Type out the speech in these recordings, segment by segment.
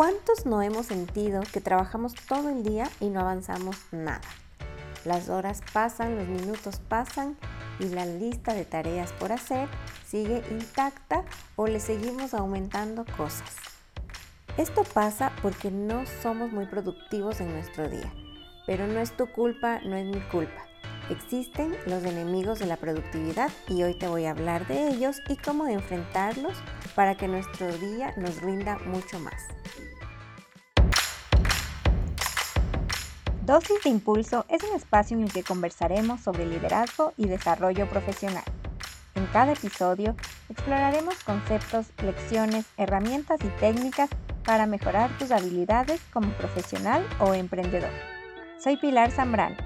¿Cuántos no hemos sentido que trabajamos todo el día y no avanzamos nada? Las horas pasan, los minutos pasan y la lista de tareas por hacer sigue intacta o le seguimos aumentando cosas. Esto pasa porque no somos muy productivos en nuestro día, pero no es tu culpa, no es mi culpa. Existen los enemigos de la productividad y hoy te voy a hablar de ellos y cómo enfrentarlos para que nuestro día nos rinda mucho más. Dosis de Impulso es un espacio en el que conversaremos sobre liderazgo y desarrollo profesional. En cada episodio exploraremos conceptos, lecciones, herramientas y técnicas para mejorar tus habilidades como profesional o emprendedor. Soy Pilar Zambrano.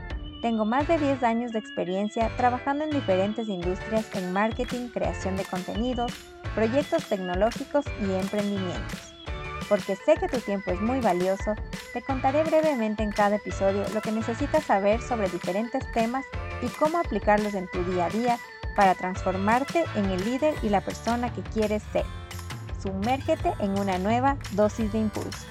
Tengo más de 10 años de experiencia trabajando en diferentes industrias en marketing, creación de contenidos, proyectos tecnológicos y emprendimientos porque sé que tu tiempo es muy valioso, te contaré brevemente en cada episodio lo que necesitas saber sobre diferentes temas y cómo aplicarlos en tu día a día para transformarte en el líder y la persona que quieres ser. Sumérgete en una nueva dosis de impulso.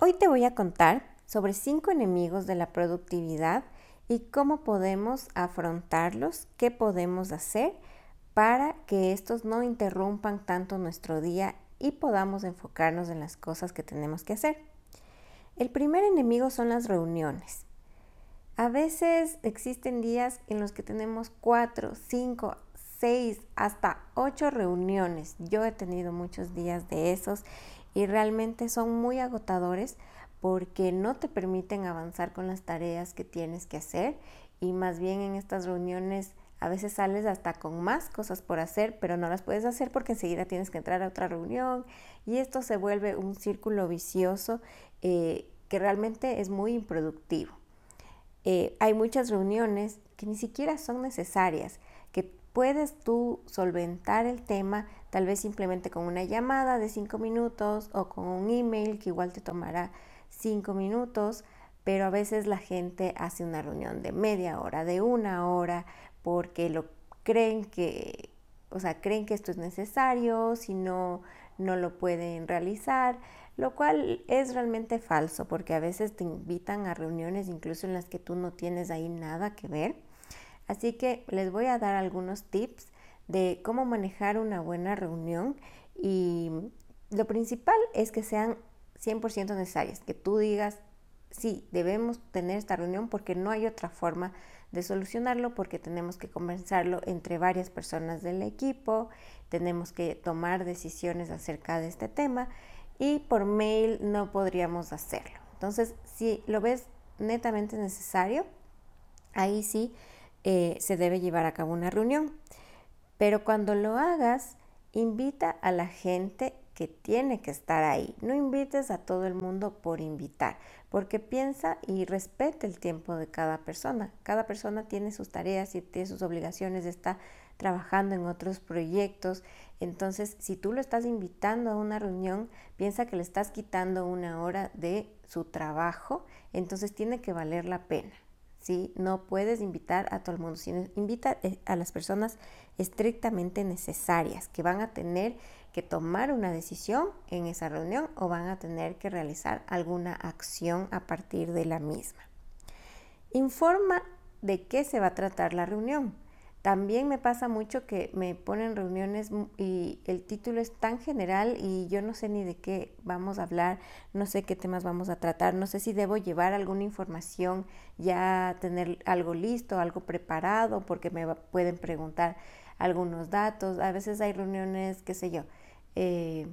Hoy te voy a contar sobre cinco enemigos de la productividad y cómo podemos afrontarlos, qué podemos hacer para que estos no interrumpan tanto nuestro día y podamos enfocarnos en las cosas que tenemos que hacer. El primer enemigo son las reuniones. A veces existen días en los que tenemos cuatro, cinco, seis, hasta ocho reuniones. Yo he tenido muchos días de esos y realmente son muy agotadores porque no te permiten avanzar con las tareas que tienes que hacer y más bien en estas reuniones a veces sales hasta con más cosas por hacer, pero no las puedes hacer porque enseguida tienes que entrar a otra reunión y esto se vuelve un círculo vicioso eh, que realmente es muy improductivo. Eh, hay muchas reuniones que ni siquiera son necesarias, que puedes tú solventar el tema tal vez simplemente con una llamada de cinco minutos o con un email que igual te tomará cinco minutos, pero a veces la gente hace una reunión de media hora, de una hora, porque lo creen que, o sea, creen que esto es necesario, si no, no lo pueden realizar, lo cual es realmente falso, porque a veces te invitan a reuniones incluso en las que tú no tienes ahí nada que ver. Así que les voy a dar algunos tips de cómo manejar una buena reunión y lo principal es que sean 100% necesarias, que tú digas, sí, debemos tener esta reunión porque no hay otra forma de solucionarlo porque tenemos que conversarlo entre varias personas del equipo, tenemos que tomar decisiones acerca de este tema y por mail no podríamos hacerlo. Entonces, si lo ves netamente necesario, ahí sí eh, se debe llevar a cabo una reunión. Pero cuando lo hagas, invita a la gente que tiene que estar ahí. No invites a todo el mundo por invitar, porque piensa y respeta el tiempo de cada persona. Cada persona tiene sus tareas y tiene sus obligaciones, está trabajando en otros proyectos. Entonces, si tú lo estás invitando a una reunión, piensa que le estás quitando una hora de su trabajo, entonces tiene que valer la pena. ¿Sí? No puedes invitar a todo el mundo, sino invita eh, a las personas estrictamente necesarias que van a tener que tomar una decisión en esa reunión o van a tener que realizar alguna acción a partir de la misma. Informa de qué se va a tratar la reunión. También me pasa mucho que me ponen reuniones y el título es tan general y yo no sé ni de qué vamos a hablar, no sé qué temas vamos a tratar, no sé si debo llevar alguna información, ya tener algo listo, algo preparado, porque me pueden preguntar algunos datos. A veces hay reuniones, qué sé yo, eh,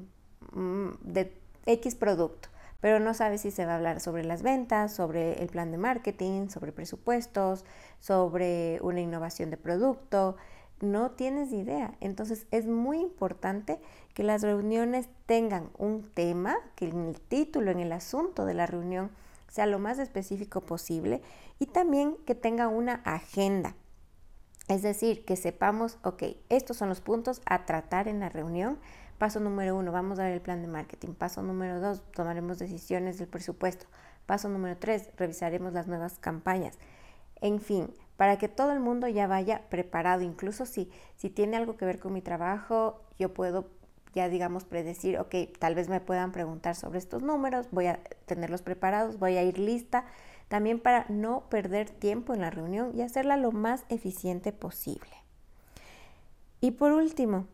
mm, de X producto, pero no sabes si se va a hablar sobre las ventas, sobre el plan de marketing, sobre presupuestos, sobre una innovación de producto. No tienes idea. Entonces es muy importante que las reuniones tengan un tema, que en el título, en el asunto de la reunión sea lo más específico posible y también que tenga una agenda. Es decir, que sepamos, ok, estos son los puntos a tratar en la reunión Paso número uno, vamos a ver el plan de marketing. Paso número dos, tomaremos decisiones del presupuesto. Paso número tres, revisaremos las nuevas campañas. En fin, para que todo el mundo ya vaya preparado, incluso si, si tiene algo que ver con mi trabajo, yo puedo ya digamos predecir, ok, tal vez me puedan preguntar sobre estos números, voy a tenerlos preparados, voy a ir lista, también para no perder tiempo en la reunión y hacerla lo más eficiente posible. Y por último,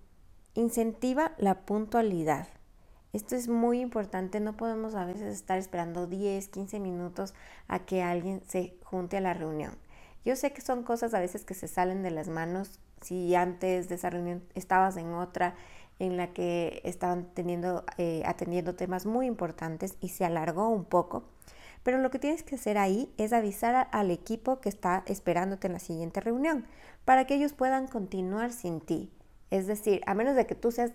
incentiva la puntualidad. Esto es muy importante, no podemos a veces estar esperando 10, 15 minutos a que alguien se junte a la reunión. Yo sé que son cosas a veces que se salen de las manos. Si antes de esa reunión estabas en otra en la que estaban teniendo, eh, atendiendo temas muy importantes y se alargó un poco, pero lo que tienes que hacer ahí es avisar al equipo que está esperándote en la siguiente reunión para que ellos puedan continuar sin ti. Es decir, a menos de que tú seas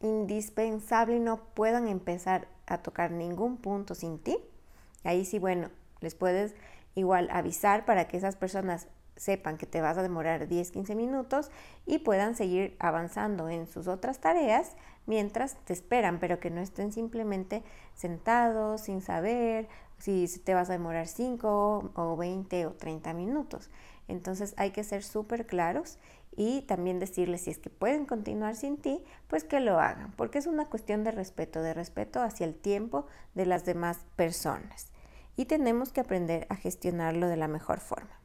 indispensable y no puedan empezar a tocar ningún punto sin ti, ahí sí, bueno, les puedes igual avisar para que esas personas sepan que te vas a demorar 10, 15 minutos y puedan seguir avanzando en sus otras tareas mientras te esperan, pero que no estén simplemente sentados sin saber si te vas a demorar 5 o 20 o 30 minutos. Entonces hay que ser súper claros y también decirles si es que pueden continuar sin ti, pues que lo hagan, porque es una cuestión de respeto, de respeto hacia el tiempo de las demás personas. Y tenemos que aprender a gestionarlo de la mejor forma.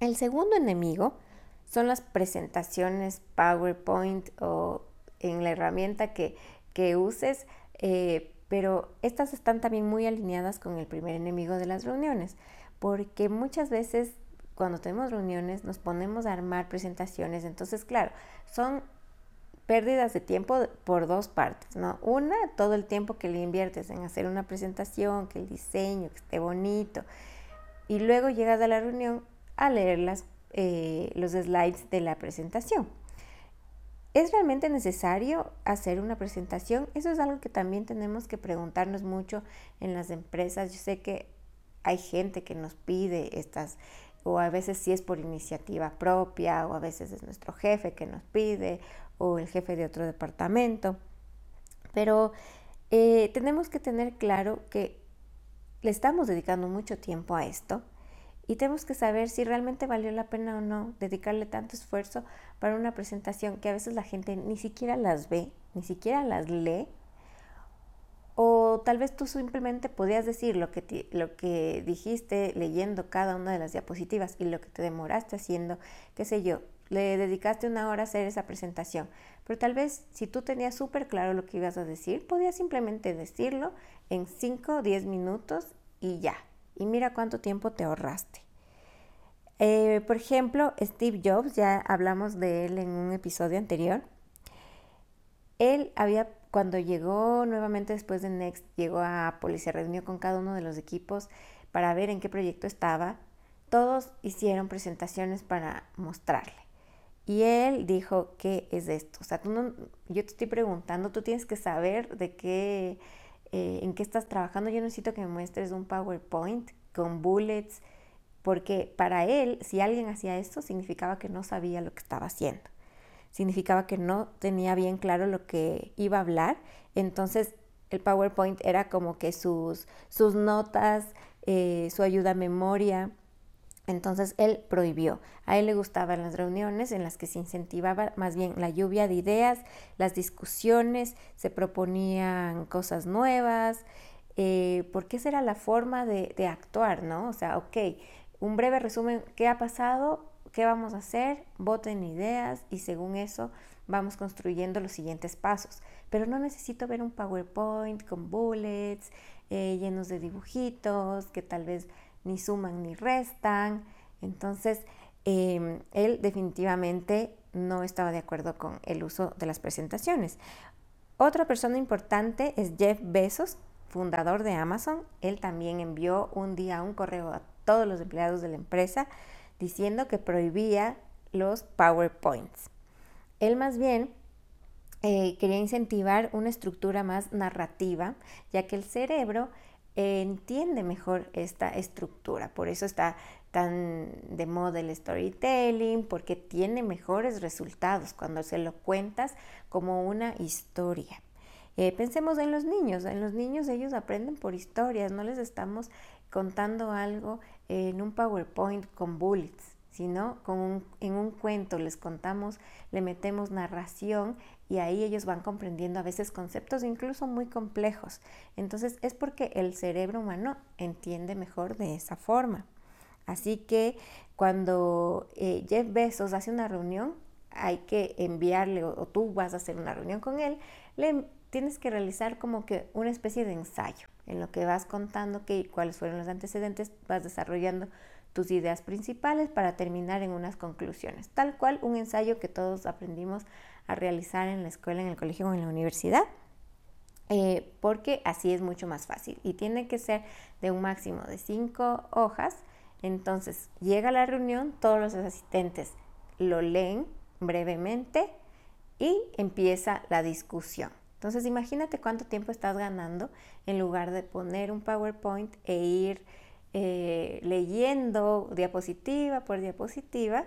El segundo enemigo son las presentaciones PowerPoint o en la herramienta que, uses, eh, pero estas están también muy alineadas con el primer enemigo de las reuniones, porque muchas veces cuando tenemos reuniones nos ponemos a armar presentaciones, entonces claro, son pérdidas de tiempo por dos partes, ¿no? Una, todo el tiempo que le inviertes en hacer una presentación, que el diseño, que esté bonito, y luego llegas a la reunión a leer las, eh, los slides de la presentación. ¿Es realmente necesario hacer una presentación? Eso es algo que también tenemos que preguntarnos mucho en las empresas. Yo sé que hay gente que nos pide estas, o a veces sí es por iniciativa propia, o a veces es nuestro jefe que nos pide, o el jefe de otro departamento. Pero eh, tenemos que tener claro que le estamos dedicando mucho tiempo a esto y tenemos que saber si realmente valió la pena o no dedicarle tanto esfuerzo para una presentación que a veces la gente ni siquiera las ve, ni siquiera las lee. O tal vez tú simplemente podías decir lo que, lo que dijiste leyendo cada una de las diapositivas y lo que te demoraste haciendo, qué sé yo, le dedicaste una hora a hacer esa presentación. Pero tal vez si tú tenías súper claro lo que ibas a decir, podías simplemente decirlo en 5 o 10 minutos y ya, y mira cuánto tiempo te ahorraste. Eh, por ejemplo, Steve Jobs, ya hablamos de él en un episodio anterior. Él había, cuando llegó nuevamente después de Next, llegó a Apple y se reunió con cada uno de los equipos para ver en qué proyecto estaba. Todos hicieron presentaciones para mostrarle. Y él dijo, ¿qué es esto? O sea, tú no, yo te estoy preguntando, tú tienes que saber de qué, eh, en qué estás trabajando. Yo necesito que me muestres un PowerPoint con bullets, porque para él, si alguien hacía esto, significaba que no sabía lo que estaba haciendo, significaba que no tenía bien claro lo que iba a hablar, entonces el PowerPoint era como que sus, sus notas, eh, su ayuda a memoria, entonces él prohibió. A él le gustaban las reuniones en las que se incentivaba más bien la lluvia de ideas, las discusiones, se proponían cosas nuevas, eh, porque esa era la forma de, de, actuar, ¿no? O sea, ok, un breve resumen, ¿qué ha pasado? ¿Qué vamos a hacer? Voten ideas y según eso vamos construyendo los siguientes pasos. Pero no necesito ver un PowerPoint con bullets, eh, llenos de dibujitos, que tal vez ni suman ni restan. Entonces, em, él definitivamente no estaba de acuerdo con el uso de las presentaciones. Otra persona importante es Jeff Bezos, fundador de Amazon. Él también envió un día un correo a todos los empleados de la empresa diciendo que prohibía los PowerPoints. Él más bien eh, quería incentivar una estructura más narrativa, ya que el cerebro entiende mejor esta estructura. Por eso está tan de moda el storytelling, porque tiene mejores resultados cuando se lo cuentas como una historia. Eh, pensemos en los niños, en los niños ellos aprenden por historias, no les estamos contando algo en un PowerPoint con bullets. sino con en un cuento les contamos, le metemos narración y ahí ellos van comprendiendo a veces conceptos incluso muy complejos. Entonces es porque el cerebro humano entiende mejor de esa forma. Así que cuando eh, Jeff Bezos hace una reunión, hay que enviarle o, tú vas a hacer una reunión con él, le tienes que realizar como que una especie de ensayo en lo que vas contando que, cuáles fueron los antecedentes, vas desarrollando tus ideas principales para terminar en unas conclusiones, tal cual un ensayo que todos aprendimos a realizar en la escuela, en el colegio o en la universidad, eh, porque así es mucho más fácil y tiene que ser de un máximo de cinco hojas. Entonces llega la reunión, todos los asistentes lo leen brevemente y empieza la discusión. Entonces imagínate cuánto tiempo estás ganando en lugar de poner un PowerPoint e ir eh, leyendo diapositiva por diapositiva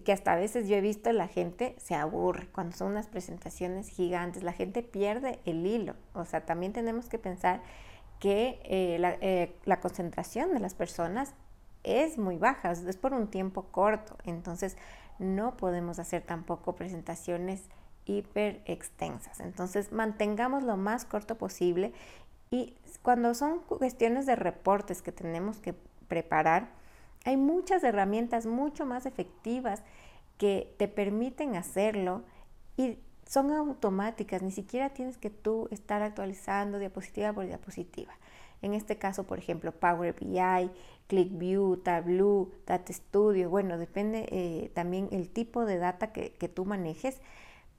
que hasta a veces yo he visto la gente se aburre cuando son unas presentaciones gigantes, la gente pierde el hilo. O sea, también tenemos que pensar que eh, la, eh, la, concentración de las personas es muy baja, es por un tiempo corto, entonces no podemos hacer tampoco presentaciones hiper extensas. Entonces mantengamos lo más corto posible y cuando son cuestiones de reportes que tenemos que preparar, hay muchas herramientas mucho más efectivas que te permiten hacerlo y son automáticas, ni siquiera tienes que tú estar actualizando diapositiva por diapositiva. En este caso, por ejemplo, Power BI, ClickView, Tableau, Data Studio, bueno, depende eh, también el tipo de data que, que tú manejes,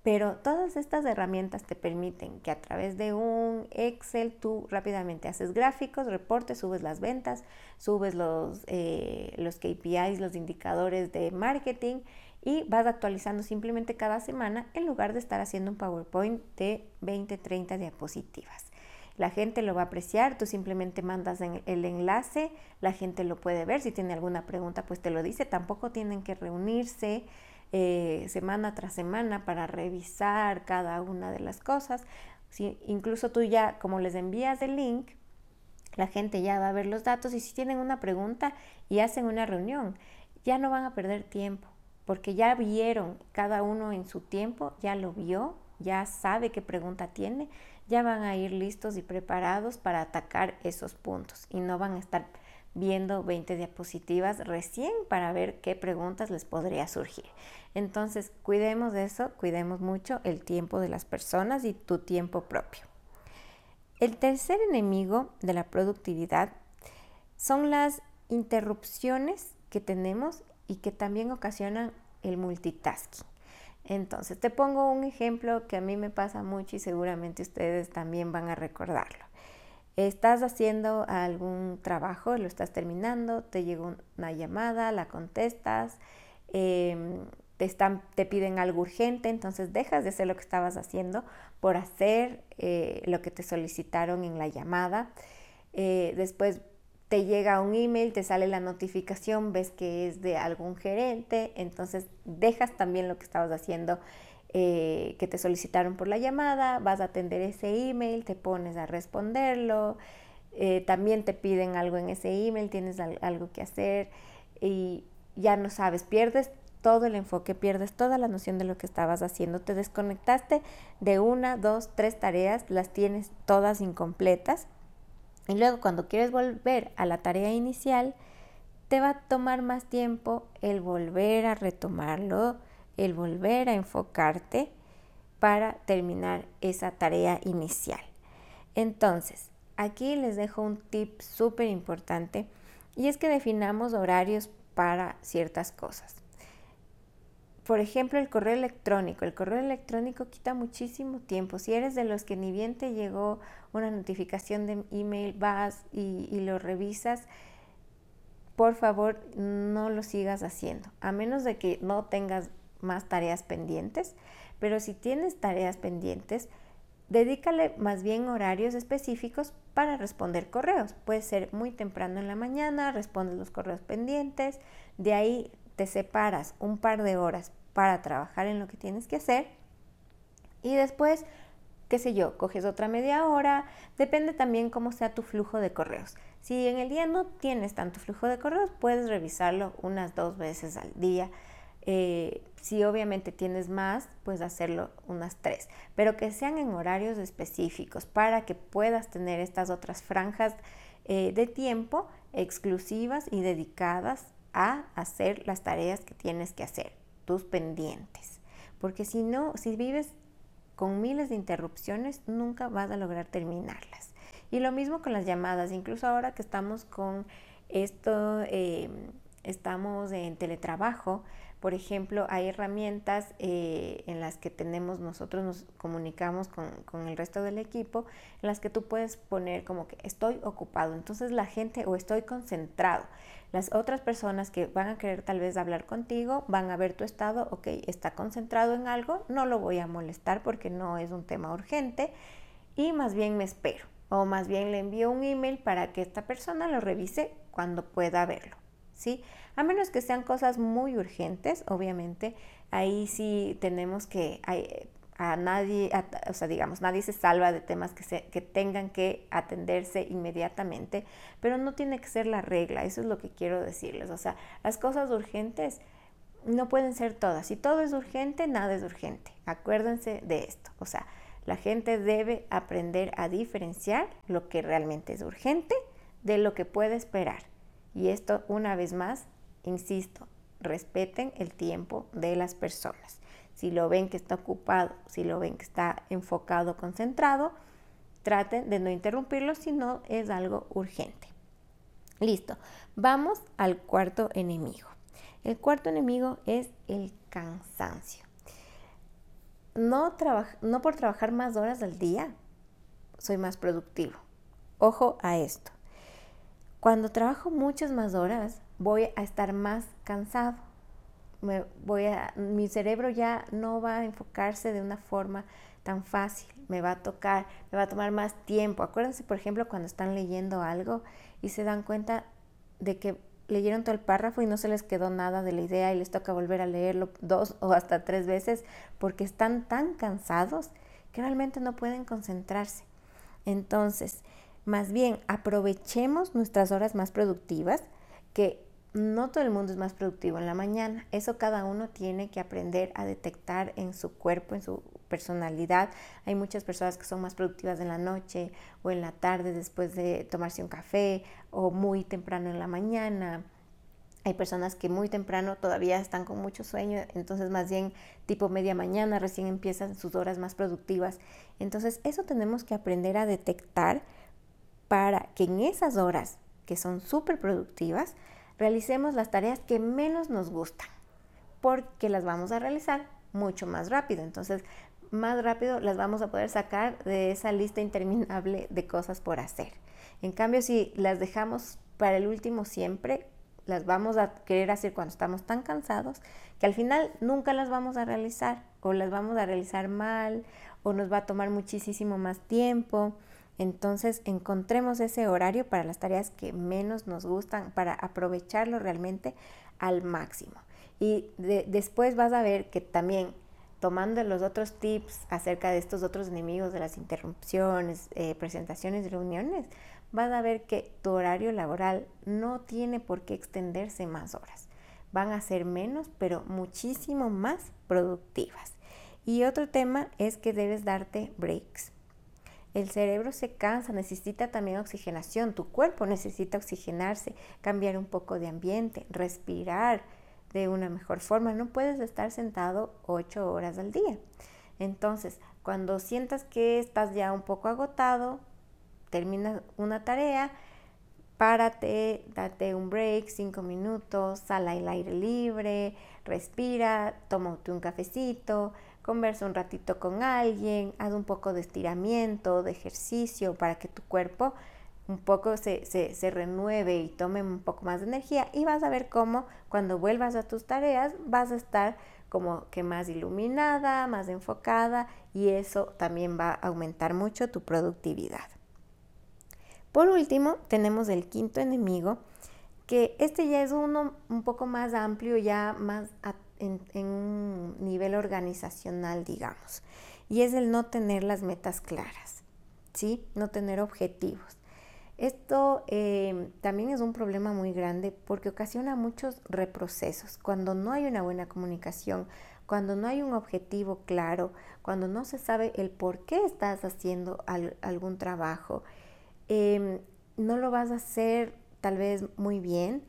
pero todas estas herramientas te permiten que a través de un Excel tú rápidamente haces gráficos, reportes, subes las ventas, subes los, eh, los KPIs, los indicadores de marketing y vas actualizando simplemente cada semana en lugar de estar haciendo un PowerPoint de 20, 30 diapositivas. La gente lo va a apreciar, tú simplemente mandas el enlace, la gente lo puede ver, si tiene alguna pregunta pues te lo dice, tampoco tienen que reunirse eh, semana tras semana para revisar cada una de las cosas. Incluso tú ya, como les envías el link, la gente ya va a ver los datos y si tienen una pregunta y hacen una reunión, ya no van a perder tiempo, porque ya vieron cada uno en su tiempo, ya lo vio, ya sabe qué pregunta tiene, ya van a ir listos y preparados para atacar esos puntos y no van a estar viendo 20 diapositivas recién para ver qué preguntas les podría surgir. Entonces, cuidemos de eso, cuidemos mucho el tiempo de las personas y tu tiempo propio. El tercer enemigo de la productividad son las interrupciones que tenemos y que también ocasionan el multitasking. Entonces, te pongo un ejemplo que a mí me pasa mucho y seguramente ustedes también van a recordarlo. Estás haciendo algún trabajo, lo estás terminando, te llega una llamada, la contestas, em, te, están, te piden algo urgente, entonces dejas de hacer lo que estabas haciendo por hacer eh, lo que te solicitaron en la llamada. Eh, después te llega un email, te sale la notificación, ves que es de algún gerente, entonces dejas también lo que estabas haciendo eh, que te solicitaron por la llamada, vas a atender ese email, te pones a responderlo, eh, también te piden algo en ese email, tienes algo que hacer y ya no sabes, pierdes todo el enfoque, pierdes toda la noción de lo que estabas haciendo, te desconectaste de una, dos, tres tareas, las tienes todas incompletas y luego cuando quieres volver a la tarea inicial, te va a tomar más tiempo el volver a retomarlo, el volver a enfocarte para terminar esa tarea inicial. Entonces, aquí les dejo un tip súper importante y es que definamos horarios para ciertas cosas. Por ejemplo, el correo electrónico. El correo electrónico quita muchísimo tiempo. Si eres de los que ni bien te llegó una notificación de email, vas y, y lo revisas, por favor no lo sigas haciendo. A menos de que no tengas más tareas pendientes, pero si tienes tareas pendientes, dedícale más bien horarios específicos para responder correos. Puede ser muy temprano en la mañana, respondes los correos pendientes, de ahí te separas un par de horas para trabajar en lo que tienes que hacer y después qué sé yo, coges otra media hora, depende también cómo sea tu flujo de correos. Si en el día no tienes tanto flujo de correos, puedes revisarlo unas dos veces al día. Eh, si obviamente tienes más, puedes hacerlo unas tres, pero que sean en horarios específicos para que puedas tener estas otras franjas eh, de tiempo exclusivas y dedicadas a hacer las tareas que tienes que hacer, tus pendientes. Porque si no, si vives con miles de interrupciones, nunca vas a lograr terminarlas. Y lo mismo con las llamadas, incluso ahora que estamos con esto, eh, estamos en teletrabajo, por ejemplo, hay herramientas eh, en las que tenemos, nosotros nos comunicamos con, con, el resto del equipo, en las que tú puedes poner como que estoy ocupado, entonces la gente o estoy concentrado. Las otras personas que van a querer tal vez hablar contigo van a ver tu estado, ok, está concentrado en algo, no lo voy a molestar porque no es un tema urgente y más bien me espero o más bien le envío un email para que esta persona lo revise cuando pueda verlo. ¿Sí? A menos que sean cosas muy urgentes, obviamente, ahí sí tenemos que, a nadie, o sea, digamos, nadie se salva de temas que, se, que tengan que atenderse inmediatamente, pero no tiene que ser la regla, eso es lo que quiero decirles. O sea, las cosas urgentes no pueden ser todas. Si todo es urgente, nada es urgente. Acuérdense de esto. O sea, la gente debe aprender a diferenciar lo que realmente es urgente de lo que puede esperar. Y esto, una vez más, Insisto, respeten el tiempo de las personas. Si lo ven que está ocupado, si lo ven que está enfocado, concentrado, traten de no interrumpirlo si no es algo urgente. Listo, vamos al cuarto enemigo. El cuarto enemigo es el cansancio. No, por trabajar más horas al día soy más productivo. Ojo a esto. Cuando trabajo muchas más horas, voy a estar más cansado. Me voy a, mi cerebro ya no va a enfocarse de una forma tan fácil, me va a tocar, me va a tomar más tiempo. Acuérdense, por ejemplo, cuando están leyendo algo y se dan cuenta de que leyeron todo el párrafo y no se les quedó nada de la idea y les toca volver a leerlo dos o hasta tres veces porque están tan cansados que realmente no pueden concentrarse. Entonces, más bien aprovechemos nuestras horas más productivas, que no todo el mundo es más productivo en la mañana. Eso cada uno tiene que aprender a detectar en su cuerpo, en su personalidad. Hay muchas personas que son más productivas en la noche o en la tarde después de tomarse un café o muy temprano en la mañana. Hay personas que muy temprano todavía están con mucho sueño, entonces más bien tipo media mañana recién empiezan sus horas más productivas. Entonces eso tenemos que aprender a detectar para que en esas horas que son súper productivas, realicemos las tareas que menos nos gustan, porque las vamos a realizar mucho más rápido. Entonces, más rápido las vamos a poder sacar de esa lista interminable de cosas por hacer. En cambio, si las dejamos para el último siempre, las vamos a querer hacer cuando estamos tan cansados que al final nunca las vamos a realizar o las vamos a realizar mal o nos va a tomar muchísimo más tiempo. Entonces encontremos ese horario para las tareas que menos nos gustan, para aprovecharlo realmente al máximo. Y después vas a ver que también tomando los otros tips acerca de estos otros enemigos de las interrupciones, eh, presentaciones reuniones, vas a ver que tu horario laboral no tiene por qué extenderse más horas. Van a ser menos, pero muchísimo más productivas. Y otro tema es que debes darte breaks el cerebro se cansa, necesita también oxigenación, tu cuerpo necesita oxigenarse, cambiar un poco de ambiente, respirar de una mejor forma. No puedes estar sentado ocho horas al día. Entonces, cuando sientas que estás ya un poco agotado, termina una tarea, párate, date un break, cinco minutos, sal al aire libre, respira, tómate un cafecito, conversa un ratito con alguien, haz un poco de estiramiento, de ejercicio para que tu cuerpo un poco se, se, renueve y tome un poco más de energía y vas a ver cómo cuando vuelvas a tus tareas vas a estar como que más iluminada, más enfocada y eso también va a aumentar mucho tu productividad. Por último, tenemos el quinto enemigo, que este ya es uno un poco más amplio, ya más en, un nivel organizacional, digamos, y es el no tener las metas claras, ¿sí? No tener objetivos. Esto eh, también es un problema muy grande porque ocasiona muchos reprocesos. Cuando no hay una buena comunicación, cuando no hay un objetivo claro, cuando no se sabe el por qué estás haciendo algún trabajo, em, no lo vas a hacer tal vez muy bien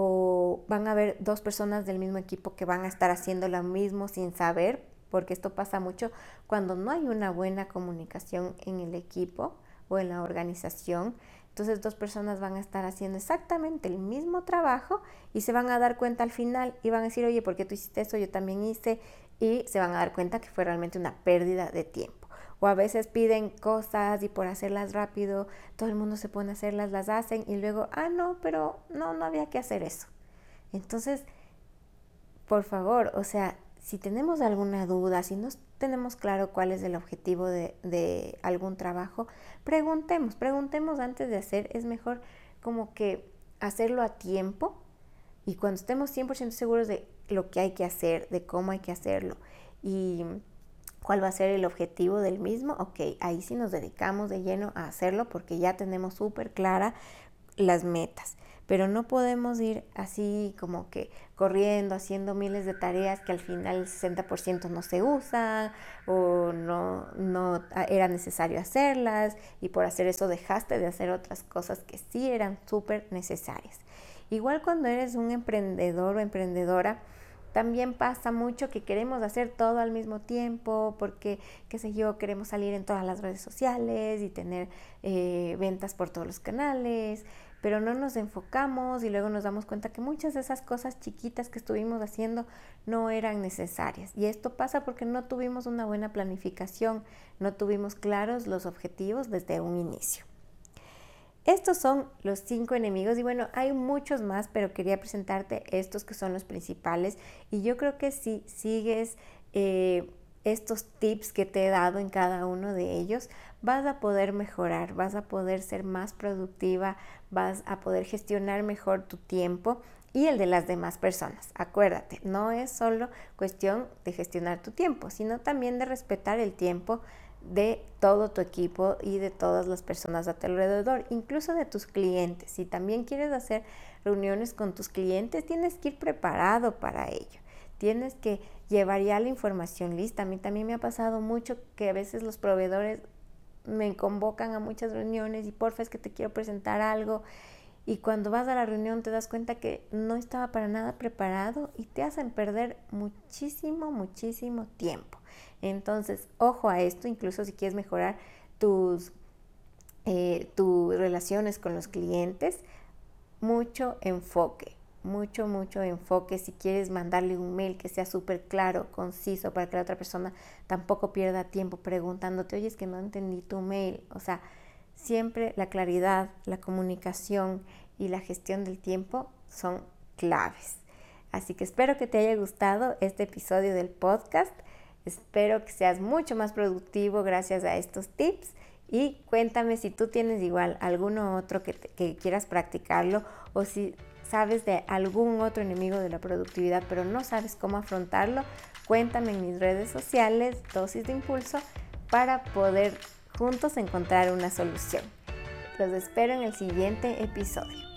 o van a haber dos personas del mismo equipo que van a estar haciendo lo mismo sin saber, porque esto pasa mucho cuando no hay una buena comunicación en el equipo o en la organización. Entonces dos personas van a estar haciendo exactamente el mismo trabajo y se van a dar cuenta al final y van a decir, oye, ¿por qué tú hiciste eso? Yo también hice y se van a dar cuenta que fue realmente una pérdida de tiempo. O a veces piden cosas y por hacerlas rápido, todo el mundo se pone a hacerlas, las hacen y luego, ah, no, pero no, no había que hacer eso. Entonces, por favor, o sea, si tenemos alguna duda, si no tenemos claro cuál es el objetivo de, algún trabajo, preguntemos, preguntemos antes de hacer. Es mejor como que hacerlo a tiempo y cuando estemos 100% seguros de lo que hay que hacer, de cómo hay que hacerlo y cuál va a ser el objetivo del mismo, ok, ahí sí nos dedicamos de lleno a hacerlo porque ya tenemos súper clara las metas pero no podemos ir así como que corriendo, haciendo miles de tareas que al final el 60% no se usan o no, no era necesario hacerlas y por hacer eso dejaste de hacer otras cosas que sí eran súper necesarias. Igual cuando eres un emprendedor o emprendedora, también pasa mucho que queremos hacer todo al mismo tiempo porque, qué sé yo, queremos salir en todas las redes sociales y tener eh, ventas por todos los canales pero no nos enfocamos y luego nos damos cuenta que muchas de esas cosas chiquitas que estuvimos haciendo no eran necesarias. Y esto pasa porque no tuvimos una buena planificación, no tuvimos claros los objetivos desde un inicio. Estos son los cinco enemigos y bueno, hay muchos más, pero quería presentarte estos que son los principales y yo creo que si sigues eh, estos tips que te he dado en cada uno de ellos, vas a poder mejorar, vas a poder ser más productiva, vas a poder gestionar mejor tu tiempo y el de las demás personas. Acuérdate, no es solo cuestión de gestionar tu tiempo, sino también de respetar el tiempo de todo tu equipo y de todas las personas a tu alrededor, incluso de tus clientes. Si también quieres hacer reuniones con tus clientes, tienes que ir preparado para ello. Tienes que llevar ya la información lista. A mí también me ha pasado mucho que a veces los proveedores me convocan a muchas reuniones y porfa es que te quiero presentar algo. Y cuando vas a la reunión te das cuenta que no estaba para nada preparado y te hacen perder muchísimo, muchísimo tiempo. Entonces, ojo a esto, incluso si quieres mejorar tus, eh, tus relaciones con los clientes, mucho enfoque mucho, mucho enfoque. Si quieres mandarle un mail que sea súper claro, conciso, para que la otra persona tampoco pierda tiempo preguntándote, oye, es que no entendí tu mail. O sea, siempre la claridad, la comunicación y la gestión del tiempo son claves. Así que espero que te haya gustado este episodio del podcast. Espero que seas mucho más productivo gracias a estos tips. Y cuéntame si tú tienes igual alguno otro que, que quieras practicarlo o si sabes de algún otro enemigo de la productividad, pero no sabes cómo afrontarlo, cuéntame en mis redes sociales, dosis de impulso, para poder juntos encontrar una solución. Los espero en el siguiente episodio.